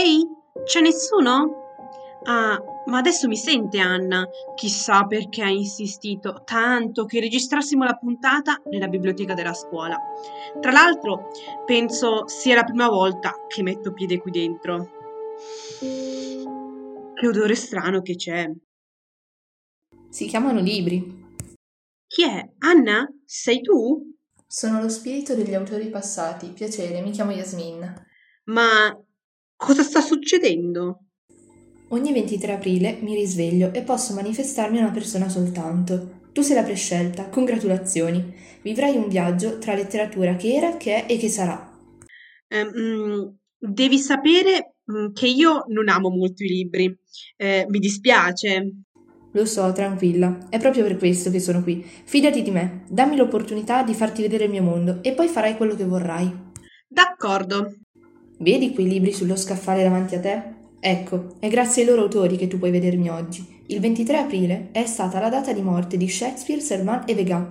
Ehi, c'è nessuno? Ah, ma adesso mi sente Anna. Chissà perché ha insistito tanto che registrassimo la puntata nella biblioteca della scuola. Tra l'altro, penso sia la prima volta che metto piede qui dentro. Che odore strano che c'è. Si chiamano libri. Chi è? Anna? Sei tu? Sono lo spirito degli autori passati. Piacere, mi chiamo Yasmin. Ma cosa sta succedendo? Ogni 23 aprile mi risveglio e posso manifestarmi una persona soltanto. Tu sei la prescelta, congratulazioni. Vivrai un viaggio tra letteratura che era, che è e che sarà. Ehm, devi sapere mm, che io non amo molto i libri. Eh, mi dispiace. Lo so, tranquilla. È proprio per questo che sono qui. Fidati di me, dammi l'opportunità di farti vedere il mio mondo e poi farai quello che vorrai. D'accordo. Vedi quei libri sullo scaffale davanti a te? Ecco, è grazie ai loro autori che tu puoi vedermi oggi. Il 23 aprile è stata la data di morte di Shakespeare, Servan e Vegas,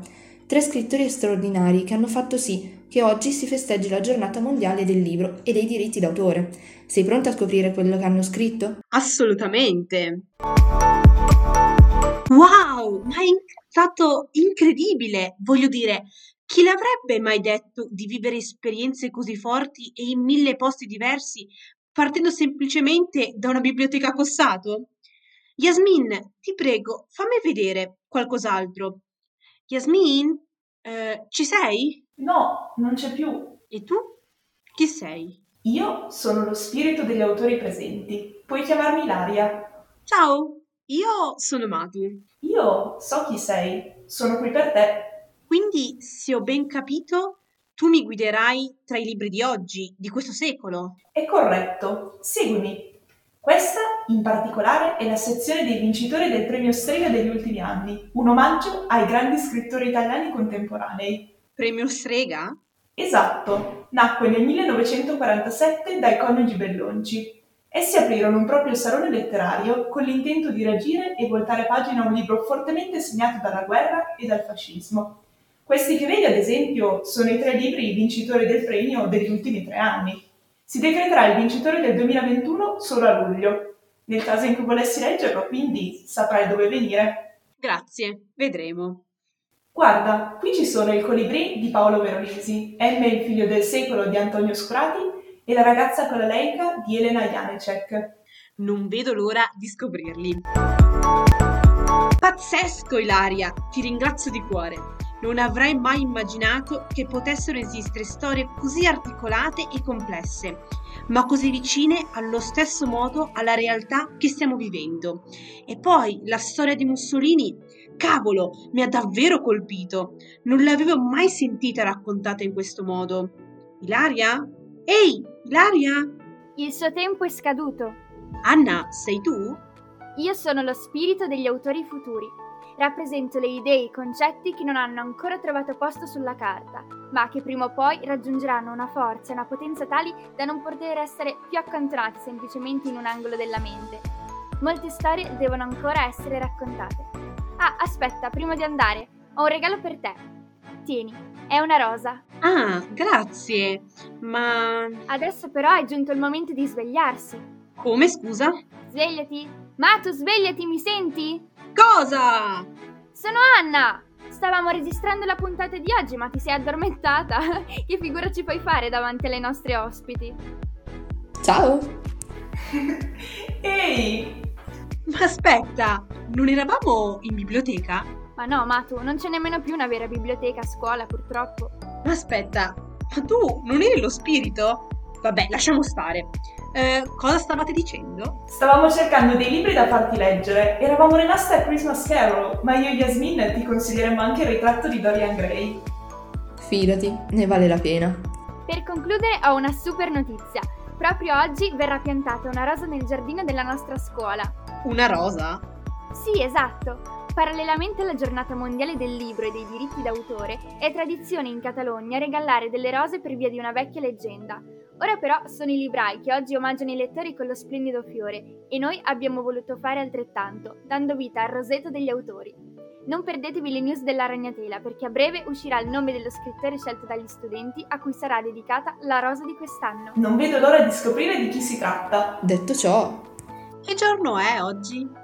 tre scrittori straordinari che hanno fatto sì che oggi si festeggi la giornata mondiale del libro e dei diritti d'autore. Sei pronta a scoprire quello che hanno scritto? Assolutamente. Wow, ma è stato incredibile! Voglio dire, chi l'avrebbe mai detto di vivere esperienze così forti e in mille posti diversi, partendo semplicemente da una biblioteca a Cossato? Yasmin, ti prego, fammi vedere qualcos'altro. Yasmin, eh, ci sei? No, non c'è più. E tu? Chi sei? Io sono lo spirito degli autori presenti. Puoi chiamarmi Ilaria. Ciao, io sono Matu. Io so chi sei. Sono qui per te. Quindi, se ho ben capito, tu mi guiderai tra i libri di oggi, di questo secolo. È corretto. Seguimi. Questa, in particolare, è la sezione dei vincitori del premio Strega degli ultimi anni, un omaggio ai grandi scrittori italiani contemporanei. Premio Strega? Esatto, nacque nel 1947 dai coniugi Bellonci. Essi aprirono un proprio salone letterario con l'intento di reagire e voltare pagina a un libro fortemente segnato dalla guerra e dal fascismo. Questi che vedi, ad esempio, sono i tre libri vincitori del premio degli ultimi tre anni. Si decreterà il vincitore del 2021 solo a luglio. Nel caso in cui volessi leggerlo, quindi, saprai dove venire. Grazie, vedremo. Guarda, qui ci sono il colibrì di Paolo Veronesi, M il figlio del secolo di Antonio Scurati e la ragazza con la leica di Elena Janecek. Non vedo l'ora di scoprirli. Pazzesco, Ilaria! Ti ringrazio di cuore. Non avrei mai immaginato che potessero esistere storie così articolate e complesse, ma così vicine allo stesso modo alla realtà che stiamo vivendo. E poi la storia di Mussolini, cavolo, mi ha davvero colpito. Non l'avevo mai sentita raccontata in questo modo. Ilaria? Ehi, Ilaria? Il suo tempo è scaduto. Anna, sei tu? Io sono lo spirito degli autori futuri. Rappresento le idee e i concetti che non hanno ancora trovato posto sulla carta, ma che prima o poi raggiungeranno una forza e una potenza tali da non poter essere più accantonati semplicemente in un angolo della mente. Molte storie devono ancora essere raccontate. Ah, aspetta, prima di andare, ho un regalo per te. Tieni, è una rosa. Ah, grazie. Ma Adesso però è giunto il momento di svegliarsi. come, scusa? Svegliati! Matu, svegliati, mi senti? Cosa? Sono Anna! Stavamo registrando la puntata di oggi, ma ti sei addormentata. che figura ci puoi fare davanti alle nostre ospiti? Ciao! Ehi! Ma aspetta, non eravamo in biblioteca? Ma no, Matu, non c'è nemmeno più una vera biblioteca a scuola, purtroppo. Ma aspetta, ma tu non eri lo spirito? Vabbè, lasciamo stare. Eh, cosa stavate dicendo? Stavamo cercando dei libri da farti leggere. Eravamo rimaste a Christmas Carol, ma io e Yasmin ti consiglieremmo anche il ritratto di Dorian Gray. Fidati, ne vale la pena. Per concludere ho una super notizia. Proprio oggi verrà piantata una rosa nel giardino della nostra scuola. Una rosa? Sì, esatto. Parallelamente alla giornata mondiale del libro e dei diritti d'autore, è tradizione in Catalogna regalare delle rose per via di una vecchia leggenda. Ora però sono i librai che oggi omaggiano i lettori con lo splendido fiore e noi abbiamo voluto fare altrettanto, dando vita al roseto degli autori. Non perdetevi le news della Ragnatela perché a breve uscirà il nome dello scrittore scelto dagli studenti a cui sarà dedicata la rosa di quest'anno. Non vedo l'ora di scoprire di chi si tratta. Detto ciò, Che giorno è oggi?